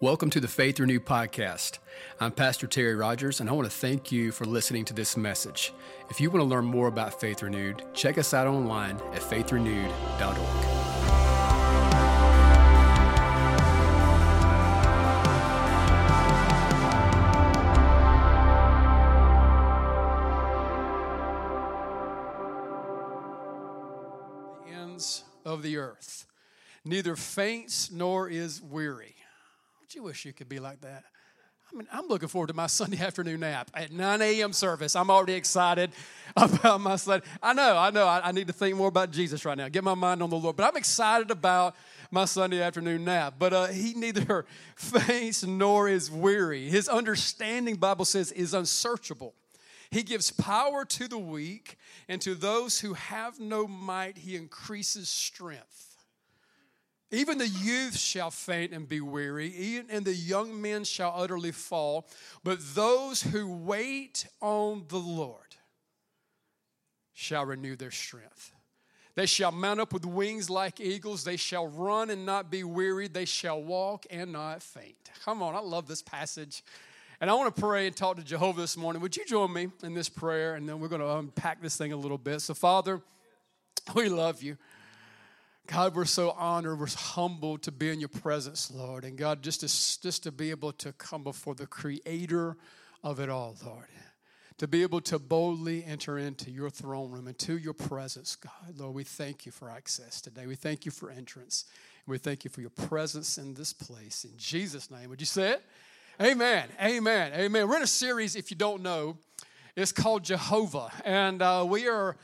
Welcome to the Faith Renewed podcast. I'm Pastor Terry Rogers, and I want to thank you for listening to this message. If you want to learn more about Faith Renewed, check us out online at faithrenewed.org. The ends of the earth. Neither faints nor is weary. Don't you wish you could be like that? I mean, I'm looking forward to my Sunday afternoon nap at 9 a.m. service. I'm already excited about my Sunday. I know, I know, I, need to think more about Jesus right now. Get my mind on the Lord. But I'm excited about my Sunday afternoon nap. But uh, he neither faints nor is weary. His understanding, Bible says, is unsearchable. He gives power to the weak, and to those who have no might, he increases strength. Even the youth shall faint and be weary, even and the young men shall utterly fall. But those who wait on the Lord shall renew their strength. They shall mount up with wings like eagles. They shall run and not be weary. They shall walk and not faint. Come on, I love this passage. And I want to pray and talk to Jehovah this morning. Would you join me in this prayer? And then we're going to unpack this thing a little bit. So, Father, we love you. God, we're so honored, we're humbled to be in your presence, Lord. And God, just to, just to be able to come before the creator of it all, Lord. To be able to boldly enter into your throne room, into your presence, God. Lord, we thank you for access today. We thank you for entrance. And we thank you for your presence in this place. In Jesus' name, would you say it? Amen. Amen. Amen. We're in a series, if you don't know, it's called Jehovah. And uh, we are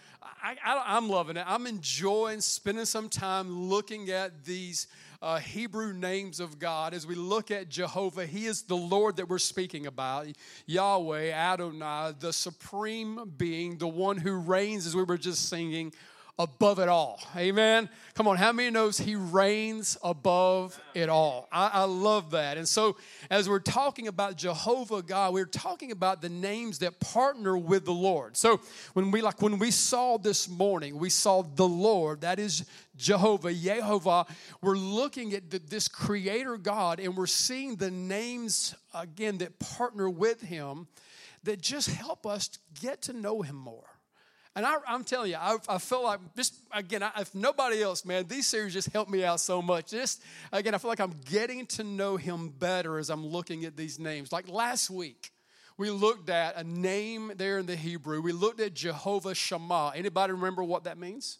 I, am loving it. I'm enjoying spending some time looking at these uh, Hebrew names of God as we look at Jehovah. He is the Lord that we're speaking about, Yahweh, Adonai, the supreme being, the one who reigns, as we were just singing, above it all. Amen. Come on, how many knows he reigns above it all? I, I, love that. And so, as we're talking about Jehovah God, we're talking about the names that partner with the Lord. So, when we like when we saw this morning, we saw the Lord. That is Jehovah, Yehovah. We're looking at the, this Creator God, and we're seeing the names again that partner with Him, that just help us get to know Him more. And I, am telling you, I, I feel like just again, I, if nobody else, man, these series just help me out so much. Just again, I feel like I'm getting to know Him better as I'm looking at these names. Like last week, we looked at a name there in the Hebrew. We looked at Jehovah Shammah. Anybody remember what that means?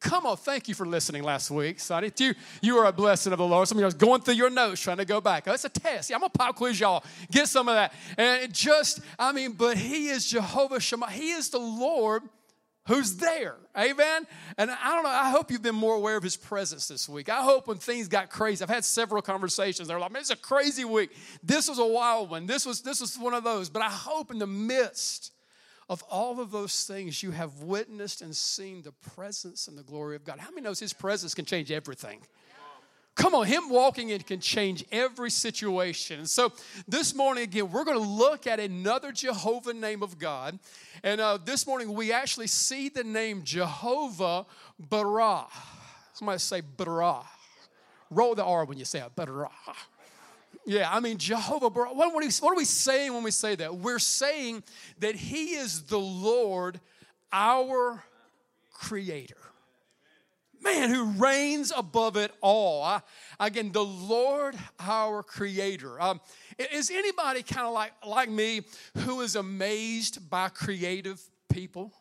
Come on, thank you for listening last week, Sonny. You, you are a blessing of the Lord. Some of you are going through your notes trying to go back. Oh, it's a test. Yeah, I'm going to pop quiz y'all. Get some of that. And just, I mean, but He is Jehovah Shammah. He is the Lord who's there. Amen. And I don't know, I hope you've been more aware of his presence this week. I hope when things got crazy, I've had several conversations. They're like, man, it's a crazy week. This was a wild one. This was this was one of those. But I hope in the midst of all of those things, you have witnessed and seen the presence and the glory of God. How many knows His presence can change everything? Come on, Him walking in can change every situation. So this morning, again, we're going to look at another Jehovah name of God. And uh, this morning, we actually see the name Jehovah Bara. Somebody say Bara. Roll the R when you say it, Bara. Yeah, I mean, Jehovah, what are, we, what are we saying when we say that? We're saying that He is the Lord, our Creator. Man, who reigns above it all. I, again, the Lord, our Creator. Um, is anybody kind of like, like me who is amazed by creative people?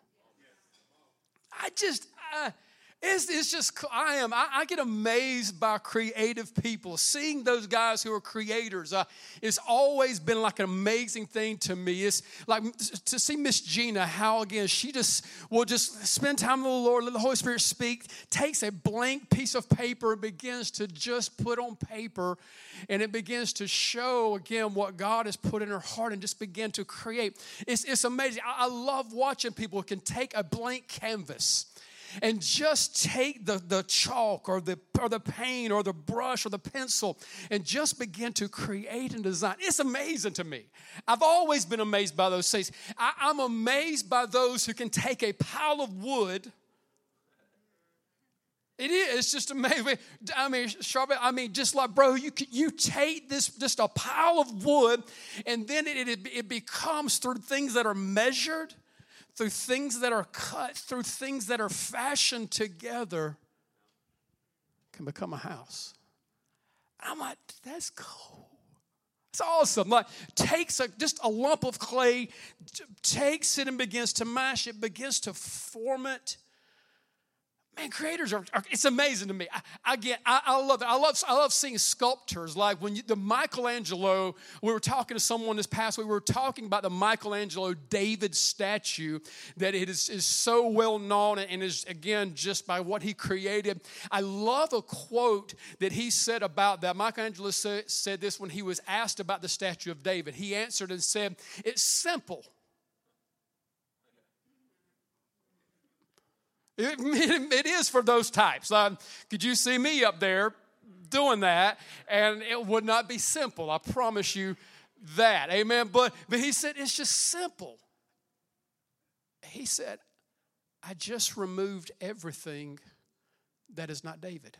I just, I, it's, it's just, I am, I, I, get amazed by creative people. Seeing those guys who are creators, uh, it's always been like an amazing thing to me. It's like to see Miss Gina, how again, she just will just spend time with the Lord, let the Holy Spirit speak, takes a blank piece of paper and begins to just put on paper, and it begins to show again what God has put in her heart and just begin to create. It's, it's amazing. I, I love watching people who can take a blank canvas and just take the, the chalk or the, or the paint or the brush or the pencil and just begin to create and design. It's amazing to me. I've always been amazed by those things. I, I'm amazed by those who can take a pile of wood It is. It's just amazing. I mean, sharp. I mean, just like, bro, you you take this just a pile of wood, and then it, it, it becomes through things that are measured, through things that are cut, through things that are fashioned together, can become a house. I'm like, that's cool. It's awesome. Like takes a, just a lump of clay, takes it and begins to mash it, begins to form it Man, creators are, are, it's amazing to me. I, I get, I, I, love it. I love, I love seeing sculptors like when you, the Michelangelo, we were talking to someone this past week, we were talking about the Michelangelo David statue that it is, is so well known and is, again, just by what he created. I love a quote that he said about that. Michelangelo said, said this when he was asked about the statue of David. He answered and said, It's simple. It, it is for those types. Um, could you see me up there doing that? And it would not be simple. I promise you that. Amen. But but he said it's just simple. He said, I just removed everything that is not David.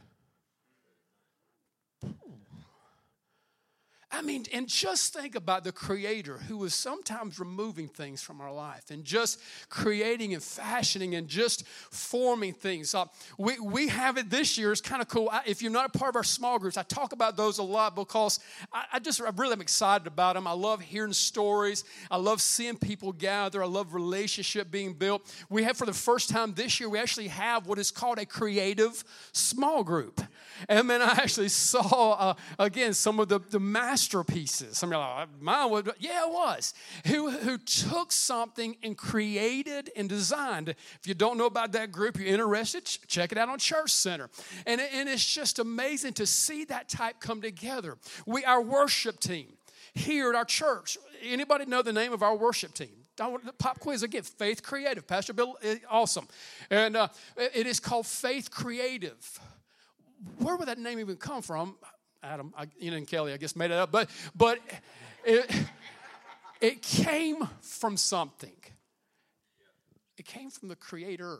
I mean, and just think about the Creator who is sometimes removing things from our life and just creating and fashioning and just forming things. Uh, we, we have it this year. It's kind of cool. I, if you're not a part of our small groups, I talk about those a lot because I, I just I really am excited about them. I love hearing stories. I love seeing people gather. I love relationship being built. We have for the first time this year, we actually have what is called a creative small group. And then I actually saw, uh, again, some of the, the masterpieces. Some of like, mine would, yeah, it was. Who, who took something and created and designed. If you don't know about that group, you're interested, check it out on Church Center. And, and it's just amazing to see that type come together. We, our worship team here at our church, anybody know the name of our worship team? pop quiz again faith creative pastor bill eh, awesome and uh, it is called faith creative where would that name even come from? Adam, I, and Kelly, I guess made it up, but but it, it came from something. It came from the Creator.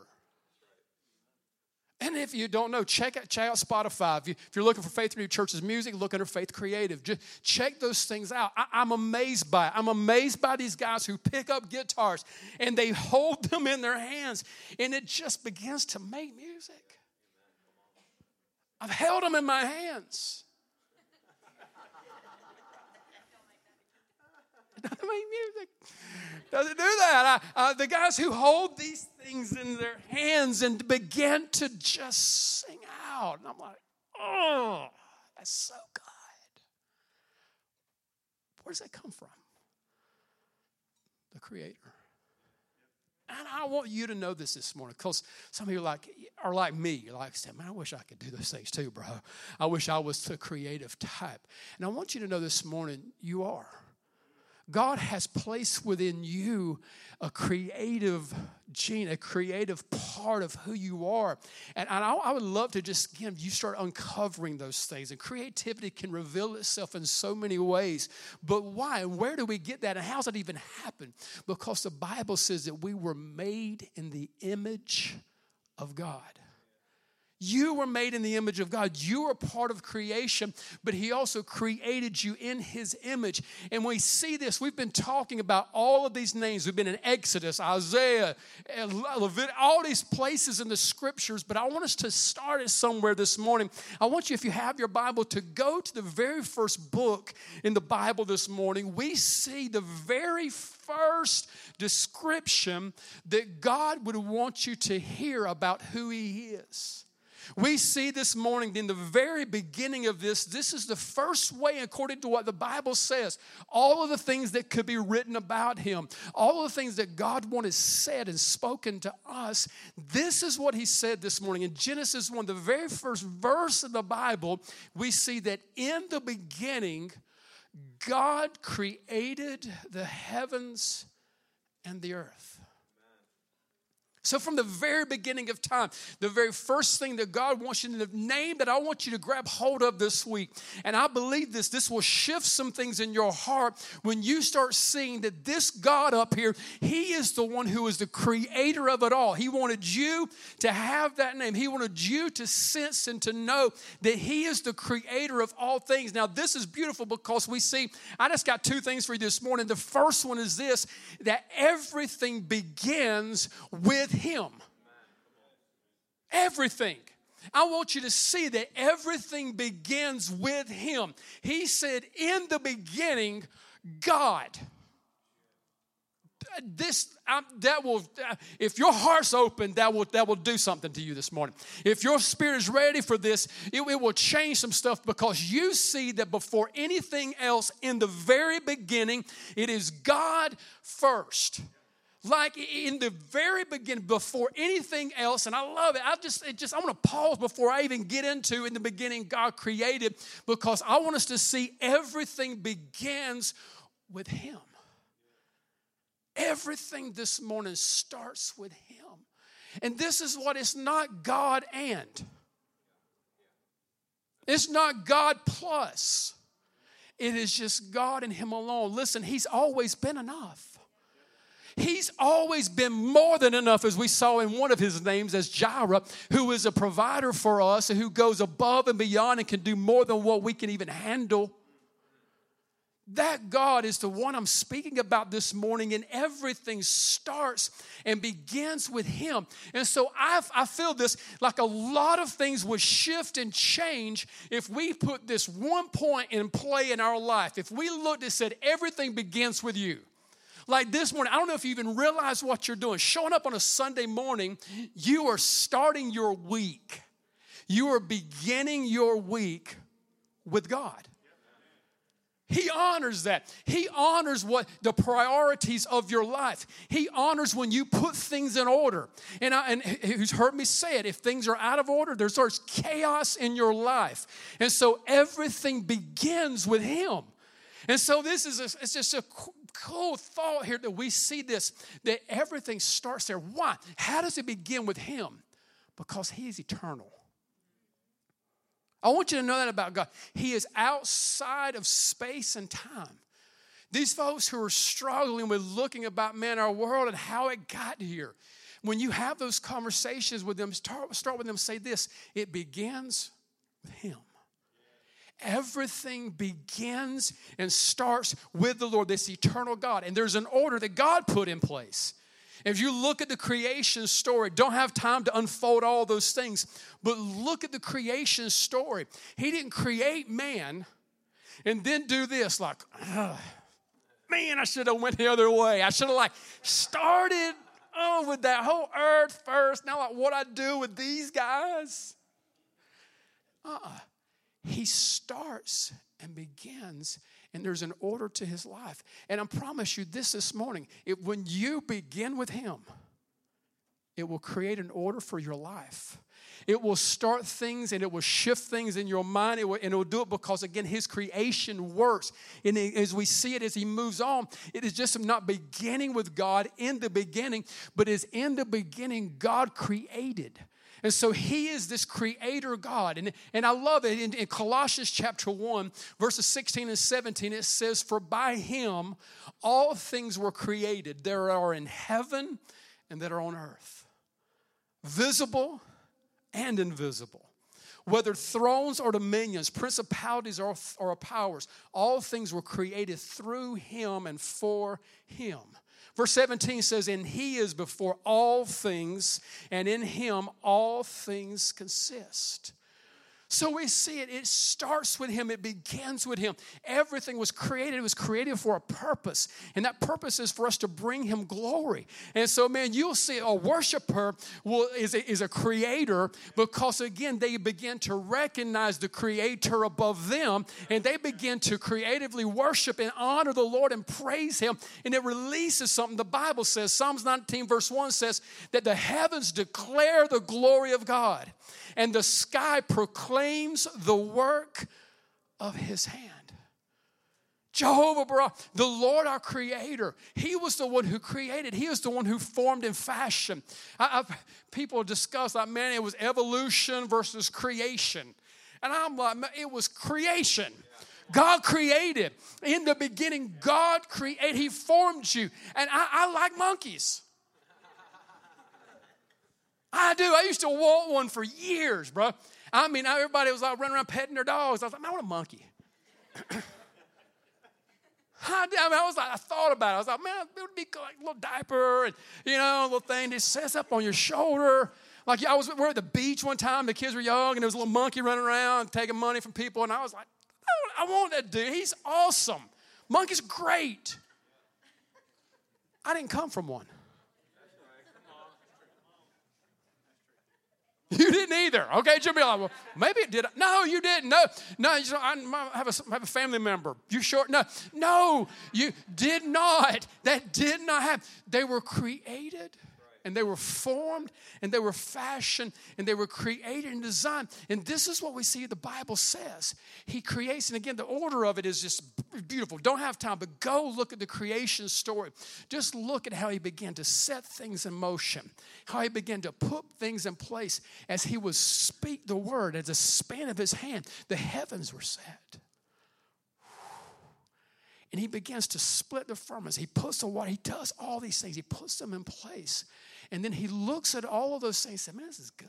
And if you don't know, check out, check out Spotify. If, you, are looking for Faith Renewed Church's music, look under Faith Creative. Just check those things out. I, I'm amazed by it. I'm amazed by these guys who pick up guitars and they hold them in their hands and it just begins to make music. I've held them in my hands. Doesn't make music. Doesn't do that. I, uh, the guys who hold these things in their hands and begin to just sing out. And I'm like, oh, that's so good. Where does that come from? The Creator. And I want you to know this this morning because some of you are like, are like me. You're like, man, I wish I could do those things too, bro. I wish I was the creative type. And I want you to know this morning, you are. God has placed within you a creative gene, a creative part of who you are. And, I, I, would love to just, again, you start uncovering those things. And creativity can reveal itself in so many ways. But why? And where do we get that? And how does that even happen? Because the Bible says that we were made in the image of God. You were made in the image of God. You are part of creation, but He also created you in His image. And we see this. We've been talking about all of these names. We've been in Exodus, Isaiah, eh, Leviticus, all these places in the scriptures. But I want us to start it somewhere this morning. I want you, if you have your Bible, to go to the very first book in the Bible this morning. We see the very first description that God would want you to hear about who He is. We see this morning in the very beginning of this, this is the first way, according to what the Bible says, all of the things that could be written about him, all of the things that God wanted said and spoken to us. This is what he said this morning. In Genesis 1, the very first verse of the Bible, we see that in the beginning, God created the heavens and the earth. So, from the very beginning of time, the very first thing that God wants you to name that I want you to grab hold of this week, and I believe this, this will shift some things in your heart when you start seeing that this God up here, He is the one who is the creator of it all. He wanted you to have that name, He wanted you to sense and to know that He is the creator of all things. Now, this is beautiful because we see, I just got two things for you this morning. The first one is this that everything begins with him. Everything. I want you to see that everything begins with Him. He said, In the beginning, God. This that will, if your heart's open, that will that will do something to you this morning. If your spirit is ready for this, it, it will change some stuff because you see that before anything else, in the very beginning, it is God first like in the very beginning before anything else and i love it. I just it just i want to pause before i even get into in the beginning god created because i want us to see everything begins with him. Everything this morning starts with him. And this is what it's not god and. It's not god plus. It is just god and him alone. Listen he's always been enough He's always been more than enough, as we saw in one of his names as Jireh, who is a provider for us and who goes above and beyond and can do more than what we can even handle. That God is the one I'm speaking about this morning, and everything starts and begins with Him. And so I, I feel this like a lot of things would shift and change if we put this one point in play in our life. If we looked and said, everything begins with you. Like this morning, I don't know if you even realize what you're doing. Showing up on a Sunday morning, you are starting your week. You are beginning your week with God. He honors that. He honors what the priorities of your life. He honors when you put things in order. And, I, and who's heard me say it, if things are out of order, there's, there's chaos in your life. And so everything begins with Him. And so this is a, it's just a cool thought here that we see this, that everything starts there. Why? How does it begin with Him? Because He is eternal. I want you to know that about God. He is outside of space and time. These folks who are struggling with looking about, man, our world and how it got here, when you have those conversations with them, start, start with them, say this it begins with Him. Everything begins and starts with the Lord, this eternal God. And there's an order that God put in place. If you look at the creation story, don't have time to unfold all those things, but look at the creation story. He didn't create man and then do this like, man, I should have went the other way. I should have like started oh with that whole earth first. Now like what I do with these guys. Uh-uh he starts and begins and there's an order to his life and i promise you this this morning it, when you begin with him it will create an order for your life it will start things and it will shift things in your mind. It will, and it will do it because, again, His creation works. And as we see it as He moves on, it is just not beginning with God in the beginning, but is in the beginning God created. And so he is this creator God. And, and I love it. In, in Colossians chapter 1, verses 16 and 17, it says, For by him all things were created. There are in heaven and that are on earth, visible and invisible. Whether thrones or dominions, principalities or, or powers, all things were created through him and for him. Verse 17 says, And he is before all things, and in him all things consist. So we see it, it starts with him, it begins with him. Everything was created, it was created for a purpose. And that purpose is for us to bring him glory. And so, man, you'll see a worshiper will, is, a, is a creator because, again, they begin to recognize the creator above them and they begin to creatively worship and honor the Lord and praise him. And it releases something. The Bible says, Psalms 19, verse 1 says, that the heavens declare the glory of God and the sky proclaims the work of his hand. Jehovah Bara, the Lord our Creator. He was the one who created. He was the one who formed and fashioned. I, people discuss like, man, it was evolution versus creation, and I'm like, it was creation. God created. In the beginning, God created. He formed you, and I, I like monkeys. I do. I used to want one for years, bro. I mean, everybody was like running around petting their dogs. I was like, man, I want a monkey. I, I, mean, I was like, I thought about it. I was like, man, it would be like a little diaper and, you know, a little thing that sets up on your shoulder. Like, I was, we were at the beach one time, the kids were young, and there was a little monkey running around taking money from people, and I was like, I, I want that dude. He's awesome. Monkey's great. I didn't come from one. You didn't either. Okay, you'll like, well, maybe it did. No, you didn't. No, no. You know, I have a, have a family member. You sure? No, no. You did not. That did not happen. They were created and they were formed and they were fashioned and they were created and designed. And this is what we see the Bible says. He creates, and again, the order of it is just beautiful. Don't have time, but go look at the creation story. Just look at how he began to set things in motion, how he began to put things in place as he would speak the word, as a span of his hand, the heavens were set and he begins to split the firmaments. He puts the water, he does all these things, he puts them in place. And then he looks at all of those things and says, Man, this is good.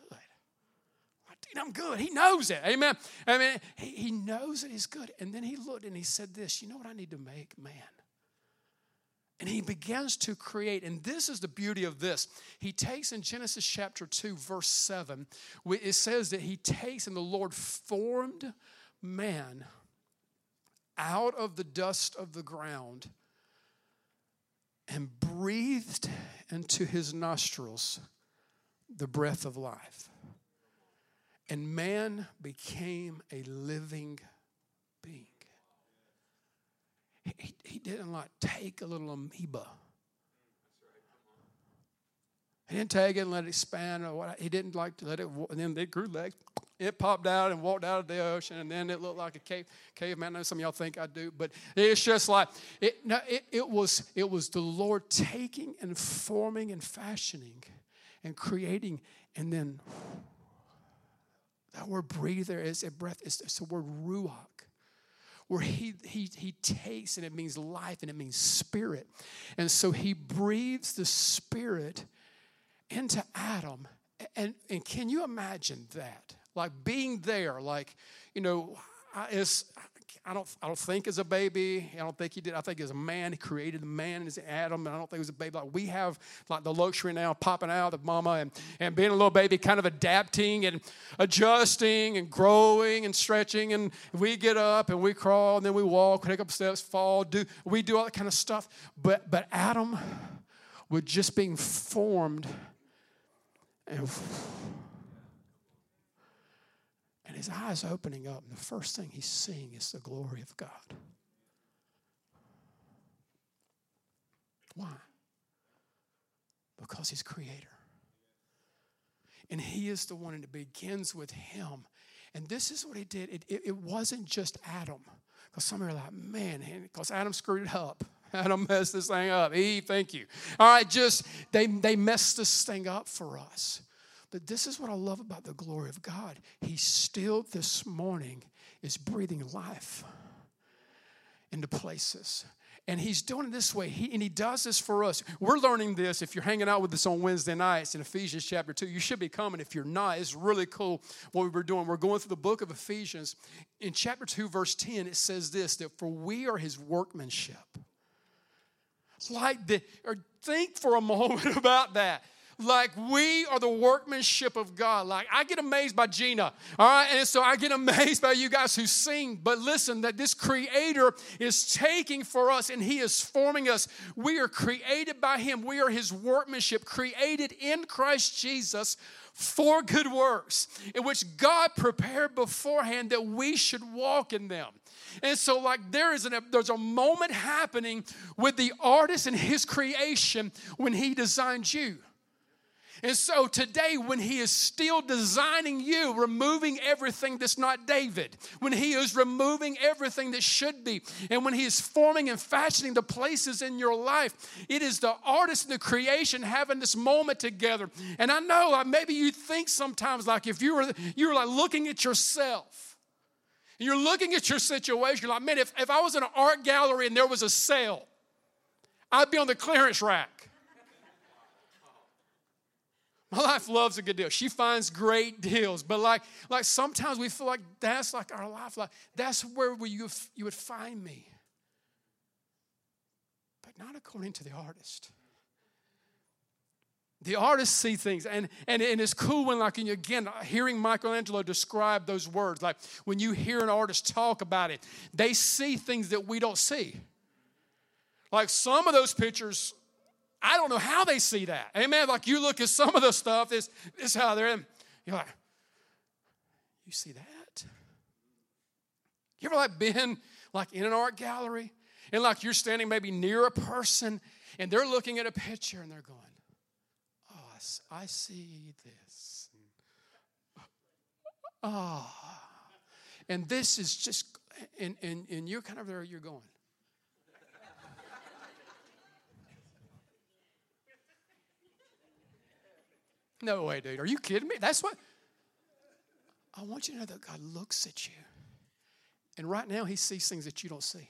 I'm good. He knows it. Amen. I mean, he, he knows that he's good. And then he looked and he said, This, you know what I need to make? Man. And he begins to create. And this is the beauty of this. He takes in Genesis chapter 2, verse 7, it says that he takes and the Lord formed man out of the dust of the ground and breathed into his nostrils the breath of life. And man became a living being. He, he didn't like take a little amoeba. He didn't take it and let it expand or what. He didn't like to let it. And then they grew legs it popped out and walked out of the ocean, and then it looked like a cave caveman. I know some of y'all think I do, but it's just like it. No, it, it was it was the Lord taking and forming and fashioning, and creating, and then that word breather is a breath. It's, it's the word ruach where he, he, he takes and it means life and it means spirit. And so he breathes the spirit into Adam. And, and can you imagine that? Like being there, like, you know, is I don't, I don't think as a baby. I don't think he did. I think as a man, he created the man as Adam, and I don't think it was a baby. Like we have like the luxury now popping out of mama and, and being a little baby, kind of adapting and adjusting and growing and stretching. And we get up and we crawl and then we walk, take up steps, fall, do we do all that kind of stuff. But but Adam was just being formed and his eyes opening up, and the first thing he's seeing is the glory of God. Why? Because he's creator. And he is the one, and it begins with him. And this is what he did. It, it, it wasn't just Adam. Because some are like, man, because Adam screwed it up. Adam messed this thing up. Eve, thank you. All right, just they they messed this thing up for us. But this is what I love about the glory of God. He still this morning is breathing life into places. And he's doing it this way. He, and he does this for us. We're learning this. If you're hanging out with us on Wednesday nights in Ephesians chapter 2, you should be coming. If you're not, it's really cool what we were doing. We're going through the book of Ephesians. In chapter 2, verse 10, it says this that for we are his workmanship. Like the, or think for a moment about that like we are the workmanship of God. Like I get amazed by Gina, all right? And so I get amazed by you guys who sing. But listen, that this creator is taking for us and he is forming us. We are created by him, we are his workmanship, created in Christ Jesus for good works, in which God prepared beforehand that we should walk in them. And so, like, there is an, there's a moment happening with the artist and his creation when he designed you. And so today, when he is still designing you, removing everything that's not David, when he is removing everything that should be, and when he is forming and fashioning the places in your life, it is the artist and the creation having this moment together. And I know maybe you think sometimes like if you were you were like looking at yourself, and you're looking at your situation, you're like, man, if, if I was in an art gallery and there was a sale, I'd be on the clearance rack. My life loves a good deal. She finds great deals. But like, like sometimes we feel like that's like our life. Like that's where you, you would find me. But not according to the artist. The artists see things, and, and, and it's cool when, like, again, hearing Michelangelo describe those words, like when you hear an artist talk about it, they see things that we don't see. Like some of those pictures I don't know how they see that. Amen. Like you look at some of the stuff, this, this how they're in. You're like, you see that? You ever like been like in an art gallery and like you're standing maybe near a person and they're looking at a picture and they're going, oh, I see this. Ah. Oh. And this is just, and, and, and you're kind of there, you're going, No way, dude. Are you kidding me? That's what. I want you to know that God looks at you. And right now, He sees things that you don't see.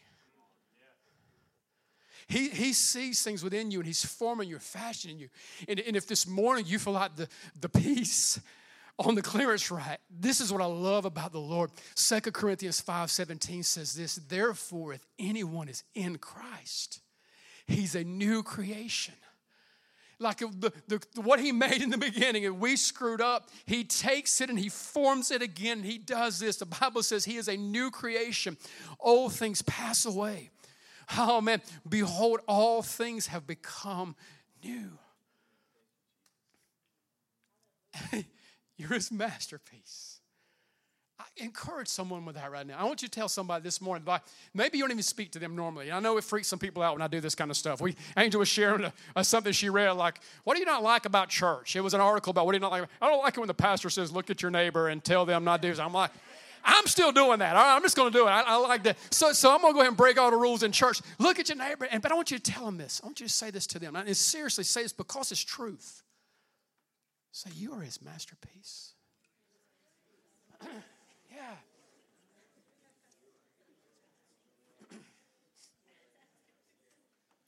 He, he sees things within you and He's forming you, fashioning you. And, and if this morning you feel like the, the piece on the clearance rack, this is what I love about the Lord. Second Corinthians 5 17 says this Therefore, if anyone is in Christ, He's a new creation like the, the, what he made in the beginning and we screwed up he takes it and he forms it again. He does this. The bible says he is a new creation. Old things pass away. Oh man. Behold all things have become new. You're his masterpiece I encourage someone with that right now. I want you to tell somebody this morning. Like, maybe you don't even speak to them normally. I know it freaks some people out when I do this kind of stuff. We Angel was sharing a, a, something she read, like, "What do you not like about church?" It was an article about what do you not like. I don't like it when the pastor says, "Look at your neighbor and tell them not to do." I'm like, I'm still doing that. I'm just going to do it. I, I, like that. So, so I'm going to go ahead and break all the rules in church. Look at your neighbor, and but I want you to tell them this. I want you to say this to them. And seriously, say this because it's truth. Say, you are His masterpiece.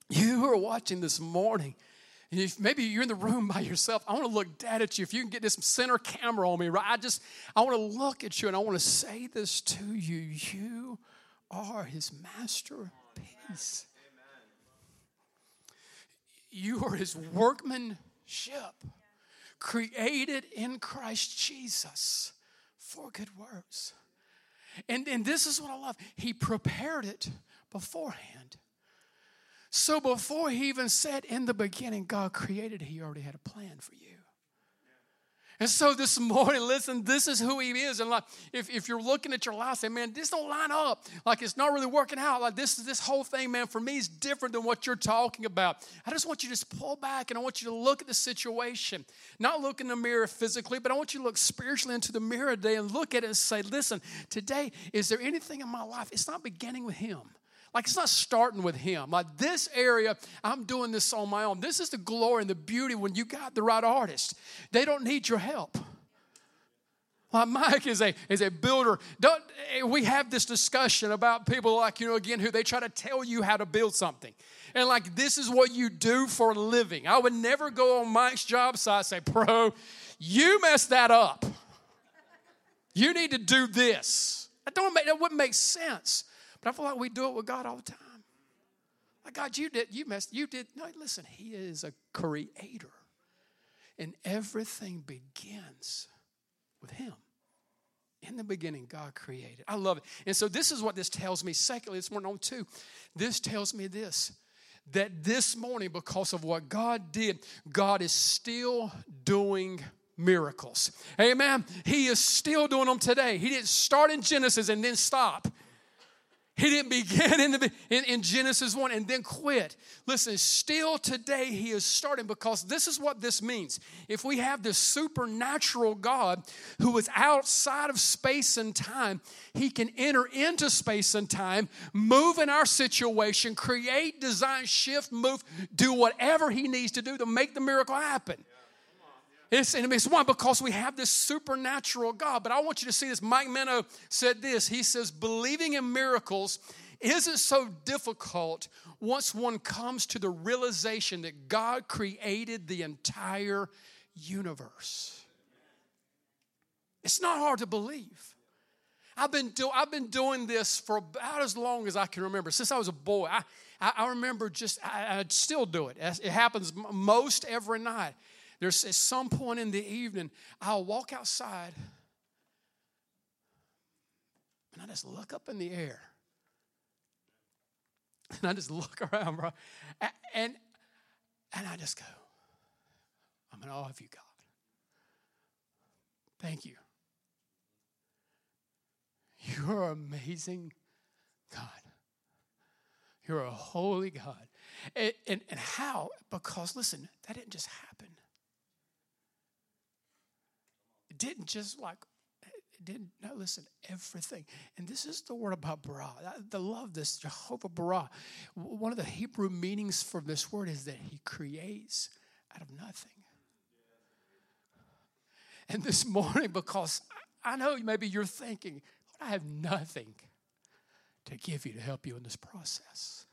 You who are watching this morning, if maybe you're in the room by yourself, I want to look dead at you. If you can get this center camera on me, right? I just, I want to look at you and I want to say this to you. You are his masterpiece. You are his workmanship, created in Christ Jesus for good works. And, and this is what I love. He prepared it beforehand. So before he even said in the beginning, God created, he already had a plan for you. And so this morning, listen, this is who he is. And like, if, if you're looking at your life, say, man, this don't line up. Like it's not really working out. Like this this whole thing, man, for me is different than what you're talking about. I just want you to just pull back and I want you to look at the situation. Not look in the mirror physically, but I want you to look spiritually into the mirror today and look at it and say, listen, today, is there anything in my life? It's not beginning with him. Like it's not starting with him. Like this area, I'm doing this on my own. This is the glory and the beauty when you got the right artist. They don't need your help. Like Mike is a is a builder. Don't eh, we have this discussion about people like you know again who they try to tell you how to build something, and like this is what you do for a living. I would never go on Mike's job site say, "Bro, you messed that up. You need to do this." That don't make that wouldn't make sense. But I feel like we do it with God all the time. Like, God, you did, you messed, you did. No, listen, He is a creator. And everything begins with Him. In the beginning, God created. I love it. And so, this is what this tells me. Secondly, this morning on two, this tells me this that this morning, because of what God did, God is still doing miracles. Amen. He is still doing them today. He didn't start in Genesis and then stop. He didn't begin in, the, in, in, Genesis 1 and then quit. Listen, still today he is starting because this is what this means. If we have this supernatural God who is outside of space and time, he can enter into space and time, move in our situation, create, design, shift, move, do whatever he needs to do to make the miracle happen. It's, and it's one because we have this supernatural God. But I want you to see this. Mike Minow said this. He says, believing in miracles isn't so difficult once one comes to the realization that God created the entire universe. It's not hard to believe. I've been, do, I've been doing this for about as long as I can remember. Since I was a boy, I, I, I remember just, I, I still do it. It happens most every night. There's at some point in the evening, I'll walk outside and I just look up in the air. And I just look around, bro. And, and I just go, I'm in awe of you, God. Thank you. You're amazing God. You're a holy God. And, and, and how? Because, listen, that didn't just happen didn't just like, didn't, no, listen, everything. And this is the word about bara. I love this, Jehovah bara. One of the Hebrew meanings for this word is that he creates out of nothing. And this morning, because I know maybe you're thinking, I have nothing to give you to help you in this process.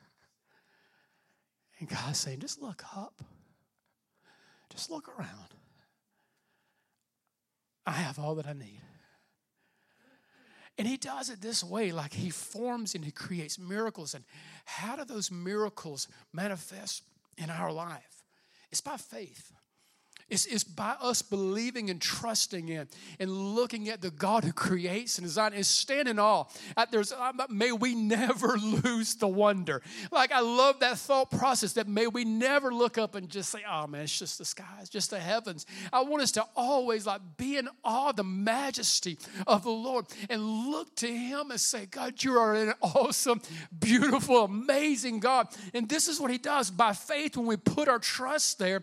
And God's saying, just look up, just look around. I have all that I need. And he does it this way like he forms and he creates miracles. And how do those miracles manifest in our life? It's by faith. It's, it's by us believing and trusting in and looking at the God who creates and designs and stand in awe. There's, uh, may we never lose the wonder. Like, I love that thought process that may we never look up and just say, oh man, it's just the skies, just the heavens. I want us to always like be in awe of the majesty of the Lord and look to Him and say, God, you are an awesome, beautiful, amazing God. And this is what He does by faith when we put our trust there,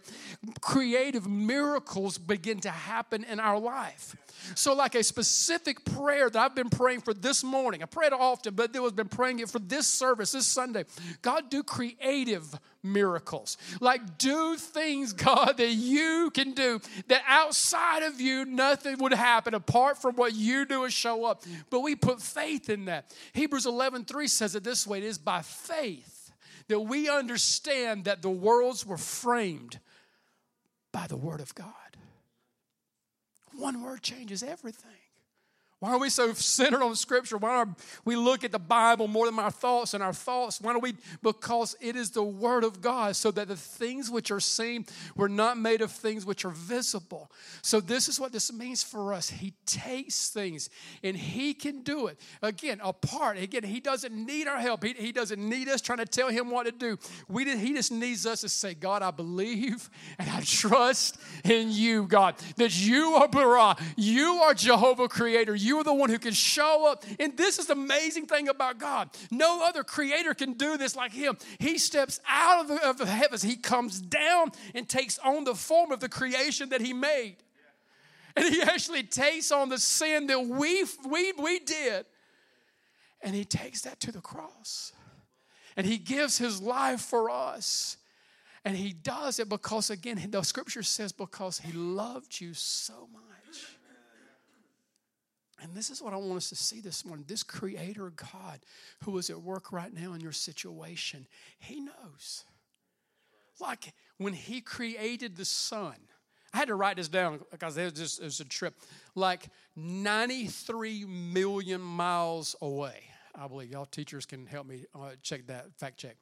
creative miracles begin to happen in our life. So, like a specific prayer that I've been praying for this morning, I pray it often, but there was been praying it for this service, this Sunday. God, do creative miracles. Like, do things, God, that you can do, that outside of you, nothing would happen apart from what you do is show up. But we put faith in that. Hebrews 11 3 says it this way it is by faith that we understand that the worlds were framed by the Word of God. One word changes everything. Why are we so centered on Scripture? Why are we look at the Bible more than our thoughts and our thoughts? Why do we? Because it is the Word of God, so that the things which are seen were not made of things which are visible. So this is what this means for us. He takes things and He can do it. Again, apart. Again, He doesn't need our help. He, he doesn't need us trying to tell Him what to do. We He just needs us to say, God, I believe and I trust in you, God, that you are Bara, you are Jehovah Creator. You you're the one who can show up. And this is the amazing thing about God. No other creator can do this like Him. He steps out of the, of the heavens, He comes down and takes on the form of the creation that He made. And He actually takes on the sin that we, we, we did. And He takes that to the cross. And He gives His life for us. And He does it because, again, the scripture says, because He loved you so much. And this is what I want us to see this morning. This creator God who is at work right now in your situation, he knows. Like when he created the sun, I had to write this down because it was just it was a trip. Like 93 million miles away. I believe y'all teachers can help me uh, check that, fact check.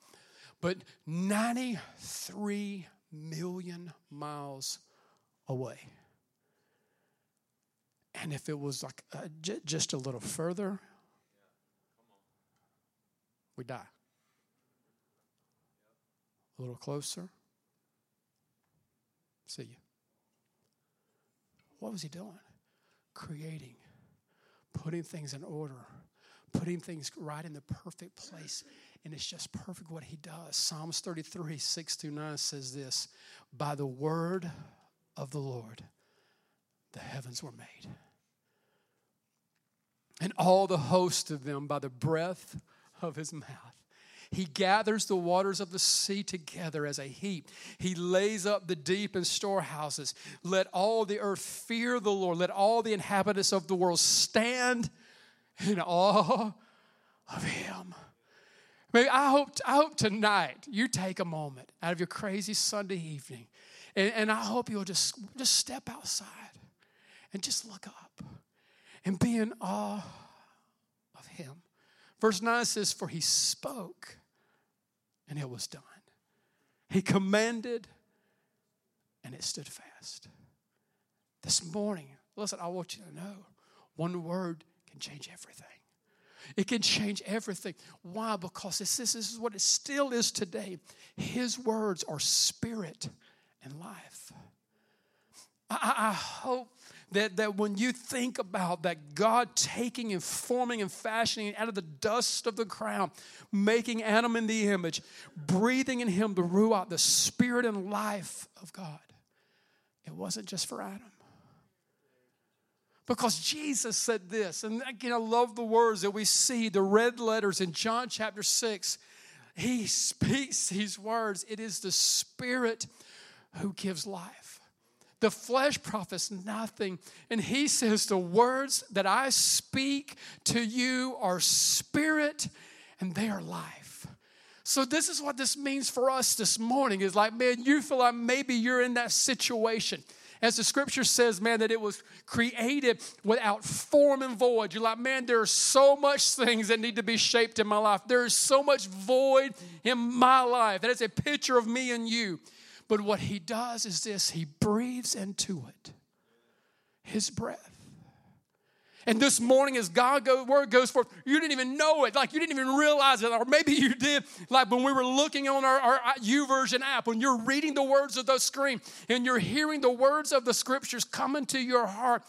But 93 million miles away. And if it was like uh, just a little further, we die. A little closer, see you. What was he doing? Creating, putting things in order, putting things right in the perfect place. And it's just perfect what he does. Psalms 33, 6 through 9 says this By the word of the Lord, the heavens were made, and all the host of them by the breath of his mouth. He gathers the waters of the sea together as a heap. He lays up the deep in storehouses. Let all the earth fear the Lord. Let all the inhabitants of the world stand in awe of him. Maybe I hope, I hope tonight you take a moment out of your crazy Sunday evening, and, and I hope you'll just, just step outside and just look up and be in awe of him. Verse 9 says, For he spoke and it was done. He commanded, and it stood fast. This morning, listen, I want you to know one word can change everything. It can change everything. Why? Because this, this, is what it still is today. His words are spirit and life. I, I hope that, that when you think about that God taking and forming and fashioning out of the dust of the ground, making Adam in the image, breathing in him the Ruach, the spirit and life of God, it wasn't just for Adam. Because Jesus said this, and again, I love the words that we see, the red letters in John chapter 6. He speaks these words. It is the Spirit who gives life. The flesh profits nothing. And he says, The words that I speak to you are spirit and they are life. So, this is what this means for us this morning is like, man, you feel like maybe you're in that situation. As the scripture says, man, that it was created without form and void. You're like, man, there are so much things that need to be shaped in my life. There is so much void in my life. That is a picture of me and you. But what he does is this he breathes into it his breath. And this morning, as God go, word goes forth, you didn't even know it. Like you didn't even realize it. Or maybe you did. Like when we were looking on our, our YouVersion app, when you're reading the words of the screen and you're hearing the words of the scriptures coming to your heart,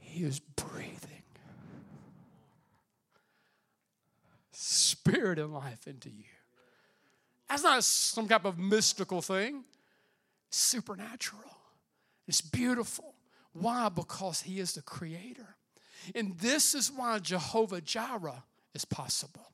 He is breathing spirit and life into you. That's not some type of mystical thing. It's supernatural. It's beautiful. Why? Because He is the creator. And this is why Jehovah Jireh is possible.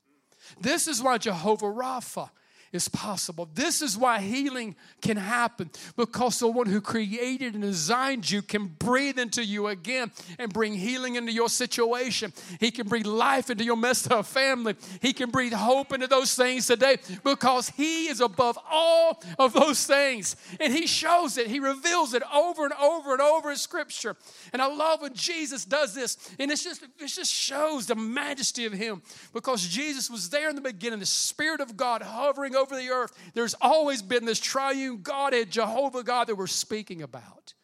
This is why Jehovah Rapha is possible. This is why healing can happen because the one who created and designed you can breathe into you again and bring healing into your situation. He can breathe life into your messed up family. He can breathe hope into those things today because He is above all of those things. And He shows it, He reveals it over and over and over in Scripture. And I love when Jesus does this. And it's just, it just shows the majesty of Him because Jesus was there in the beginning, the Spirit of God hovering over over the earth, there's always been this triune Godhead, Jehovah God, that we're speaking about.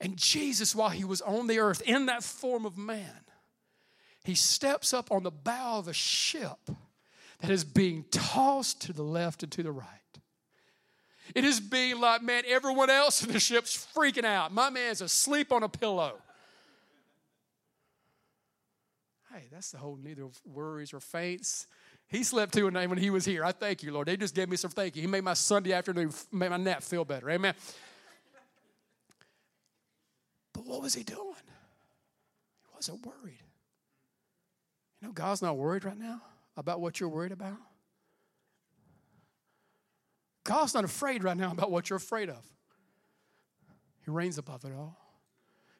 And Jesus, while he was on the earth in that form of man, he steps up on the bow of a ship that is being tossed to the left and to the right. It is being like, man, everyone else in the ship's freaking out. My man's asleep on a pillow. Hey, that's the whole neither worries or faints he slept too when he was here. I thank you, Lord. They just gave me some thank you. He made my Sunday afternoon, made my nap feel better. Amen. But what was he doing? He wasn't worried. You know, God's not worried right now about what you're worried about. God's not afraid right now about what you're afraid of. He reigns above it all.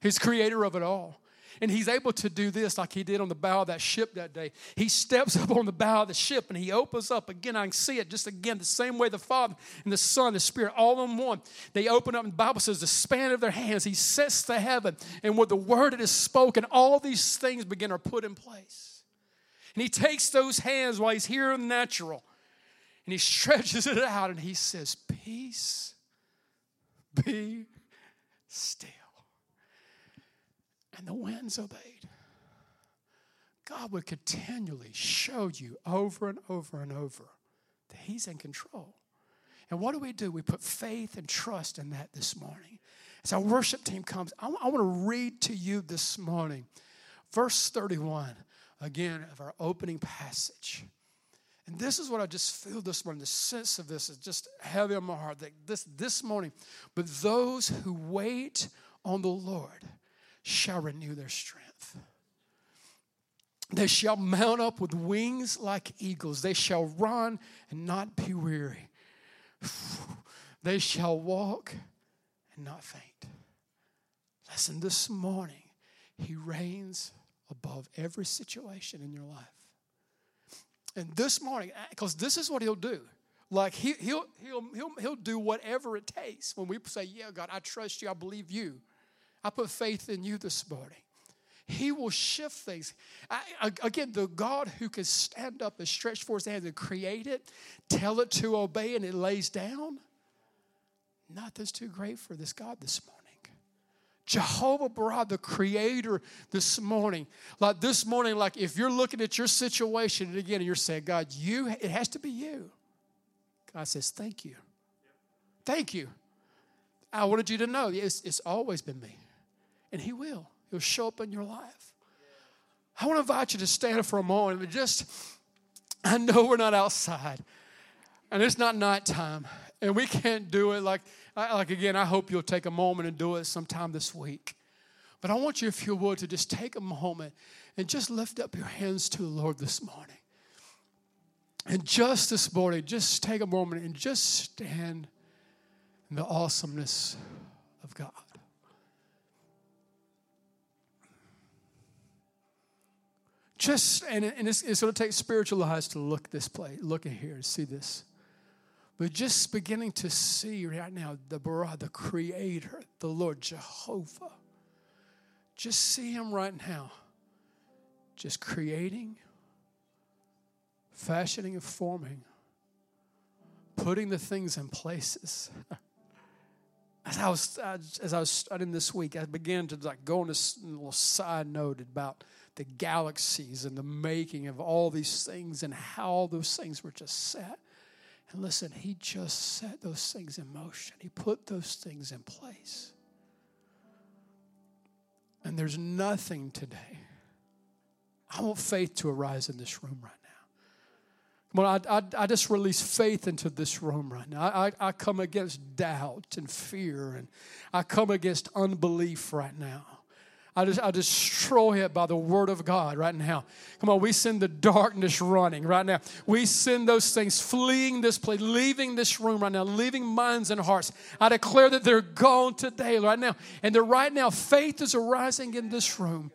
He's creator of it all. And he's able to do this like he did on the bow of that ship that day. He steps up on the bow of the ship and he opens up. Again, I can see it just again the same way the Father and the Son, the Spirit, all in one. They open up, and the Bible says, the span of their hands, he sets the heaven. And with the word that is spoken, all these things begin to put in place. And he takes those hands while he's here in the natural and he stretches it out and he says, Peace, be still and the winds obeyed. God would continually show you over and over and over that He's in control. And what do we do? We put faith and trust in that this morning. As our worship team comes, I, I want to read to you this morning verse 31 again of our opening passage. And this is what I just feel this morning. The sense of this is just heavy on my heart. That this this morning, but those who wait on the Lord shall renew their strength. They shall mount up with wings like eagles. They shall run and not be weary. They shall walk and not faint. Listen, this morning, He reigns above every situation in your life. And this morning, uh, because this is what He'll do. Like he, he'll, he'll, he'll, he'll do whatever it takes when we say, Yeah, God, I trust you, I believe you. I put faith in you this morning. He will shift things. I, again, the God who can stand up and stretch forth his hand and create it, tell it to obey, and it lays down. Nothing's too great for this God this morning. Jehovah Bara, the creator this morning. Like this morning, like if you're looking at your situation and again, and you're saying, God, you, it has to be you. God says, Thank you. Thank you. I wanted you to know it's, it's always been me. And He will. He'll show up in your life. I want to invite you to stand for a moment and just, I know we're not outside and it's not nighttime and we can't do it like, like again, I hope you'll take a moment and do it sometime this week. But I want you, if you would, to just take a moment and just lift up your hands to the Lord this morning. And just this morning, just take a moment and just stand in the awesomeness of God. Just, and, and it's, it's going to take spiritual eyes to look this place, look at here and see this. But just beginning to see right now the Bara, the Creator, the Lord Jehovah. Just see Him right now. Just creating, fashioning, and forming, putting the things in places. as I was as I was studying this week, I began to like go on this little side note about the galaxies and the making of all these things and how those things were just set. And listen, he just set those things in motion. He put those things in place. And there's nothing today. I want faith to arise in this room right now. Come on, I, I, I just release faith into this room right now. I, I, I come against doubt and fear, and I come against unbelief right now. I just I destroy it by the word of God right now. Come on, we send the darkness running right now. We send those things fleeing this place, leaving this room right now, leaving minds and hearts. I declare that they're gone today, right now. And that right now, faith is arising in this room.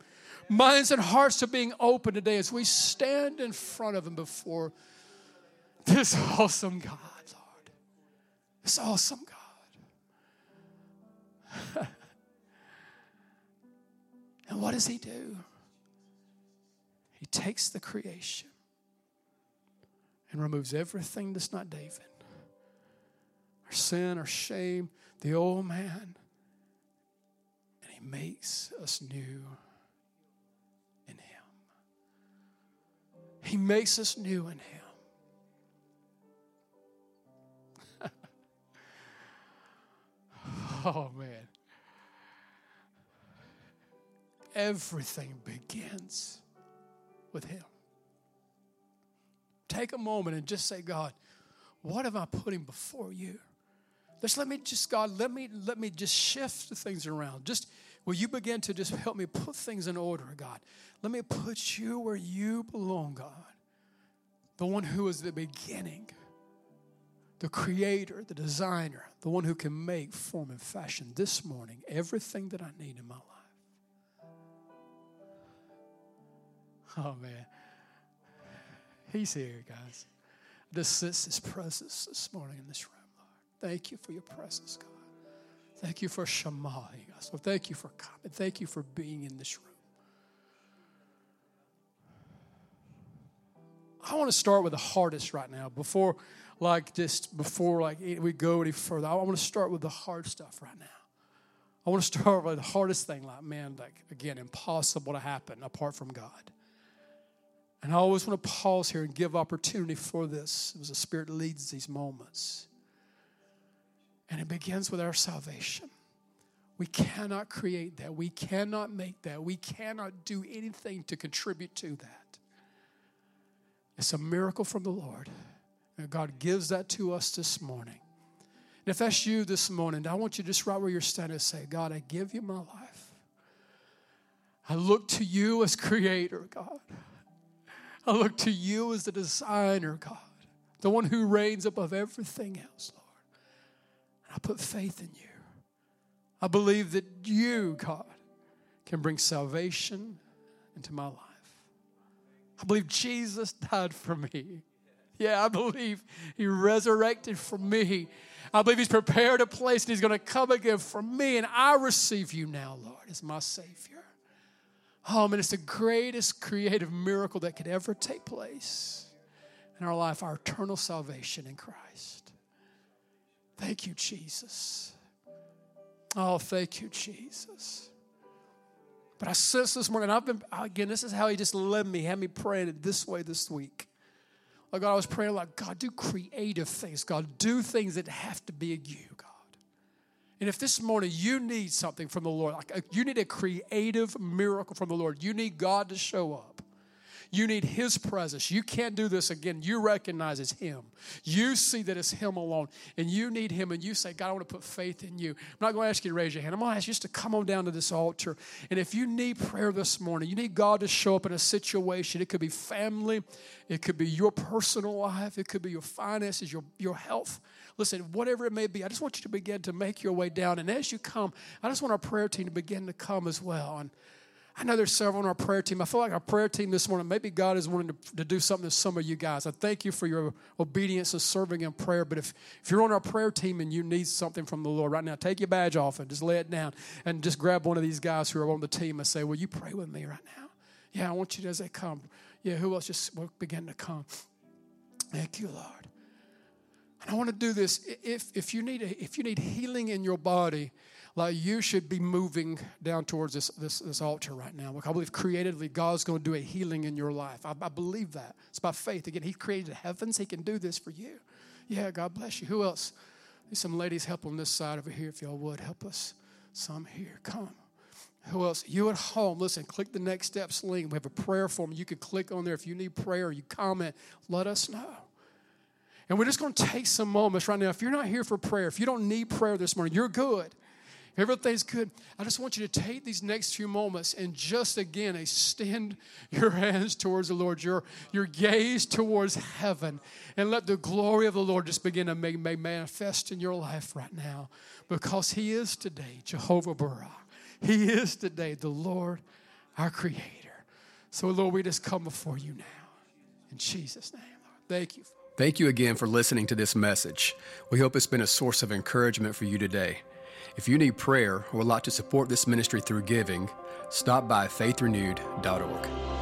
Minds and hearts are being opened today as we stand in front of Him before this awesome God, Lord. This awesome God. And what does he do? He takes the creation and removes everything that's not David our sin, our shame, the old man. And he makes us new in him. He makes us new in him. oh, man. Everything begins with Him. Take a moment and just say, God, what am I putting before you? Just let me just, God, let me let me just shift things around. Just will you begin to just help me put things in order, God? Let me put you where you belong, God. The one who is the beginning, the creator, the designer, the one who can make, form, and fashion this morning everything that I need in my life. Oh, man. He's here, guys. This sense His presence this morning in this room, Lord. Thank you for your presence, God. Thank you for shamaing us. Lord, thank you for coming. Thank you for being in this room. I want to start with the hardest right now before, like, just before, like, we go any further. I want to start with the hard stuff right now. I want to start with the hardest thing, like, man, like, again, impossible to happen apart from God. And I always want to pause here and give opportunity for this as the Spirit leads these moments. And it begins with our salvation. We cannot create that. We cannot make that. We cannot do anything to contribute to that. It's a miracle from the Lord. And God gives that to us this morning. And if that's you this morning, I want you just right where you're standing say, God, I give you my life. I look to you as creator, God. I look to you as the designer, God, the one who reigns above everything else, Lord. I put faith in you. I believe that you, God, can bring salvation into my life. I believe Jesus died for me. Yeah, I believe He resurrected for me. I believe He's prepared a place and He's going to come again for me, and I receive you now, Lord, as my Savior. Oh, man, it's the greatest creative miracle that could ever take place in our life, our eternal salvation in Christ. Thank you, Jesus. Oh, thank you, Jesus. But I sense this morning, I've been, again, this is how He just led me, had me praying it this way this week. Like God, I was praying like, God, do creative things. God, do things that have to be you, God. And if this morning you need something from the Lord, like uh, you need a creative miracle from the Lord, you need God to show up. You need His presence. You can't do this again. You recognize it's Him. You see that it's Him alone, and you need Him, and you say, God, I want to put faith in you. I'm not going to ask you to raise your hand. I'm going to ask you just to come on down to this altar. And if you need prayer this morning, you need God to show up in a situation. It could be family, it could be your personal life, it could be your finances, your, your health. Listen, whatever it may be, I just want you to begin to make your way down. And as you come, I just want our prayer team to begin to come as well. And I know there's several on our prayer team. I feel like our prayer team this morning, maybe God is wanting to, to do something to some of you guys. I thank you for your obedience and serving in prayer. But if, if you're on our prayer team and you need something from the Lord right now, take your badge off and just lay it down and just grab one of these guys who are on the team and say, Will you pray with me right now? Yeah, I want you to, as they come. Yeah, who else just begin to come? Thank you, Lord. And I want to do this. If, if, you need if you need healing in your body, like you should be moving down towards this, this, this altar right now. I believe creatively God's going to do a healing in your life. I, I believe that. It's by faith. Again, He created the heavens, He can do this for you. Yeah, God bless you. Who else? Need some ladies help on this side over here if y'all would help us. Some here. Come. Who else? You at home, listen, click the next steps link. We have a prayer form. You can click on there if you need prayer you comment, let us know. And we're just going to take some moments right now. If you're not here for prayer, if you don't need prayer this morning, you're good everything's good. I just want you to take these next few moments and just again extend your hands towards the Lord, your, your gaze towards heaven, and let the glory of the Lord just begin to make, make manifest in your life right now. Because He is today Jehovah Bara. He is today the Lord, our Creator. So, Lord, we just come before you now. In Jesus' name, Lord. Thank you. Thank you again for listening to this message. We hope it's been a source of encouragement for you today. If you need prayer or would like to support this ministry through giving, stop by faithrenewed.org.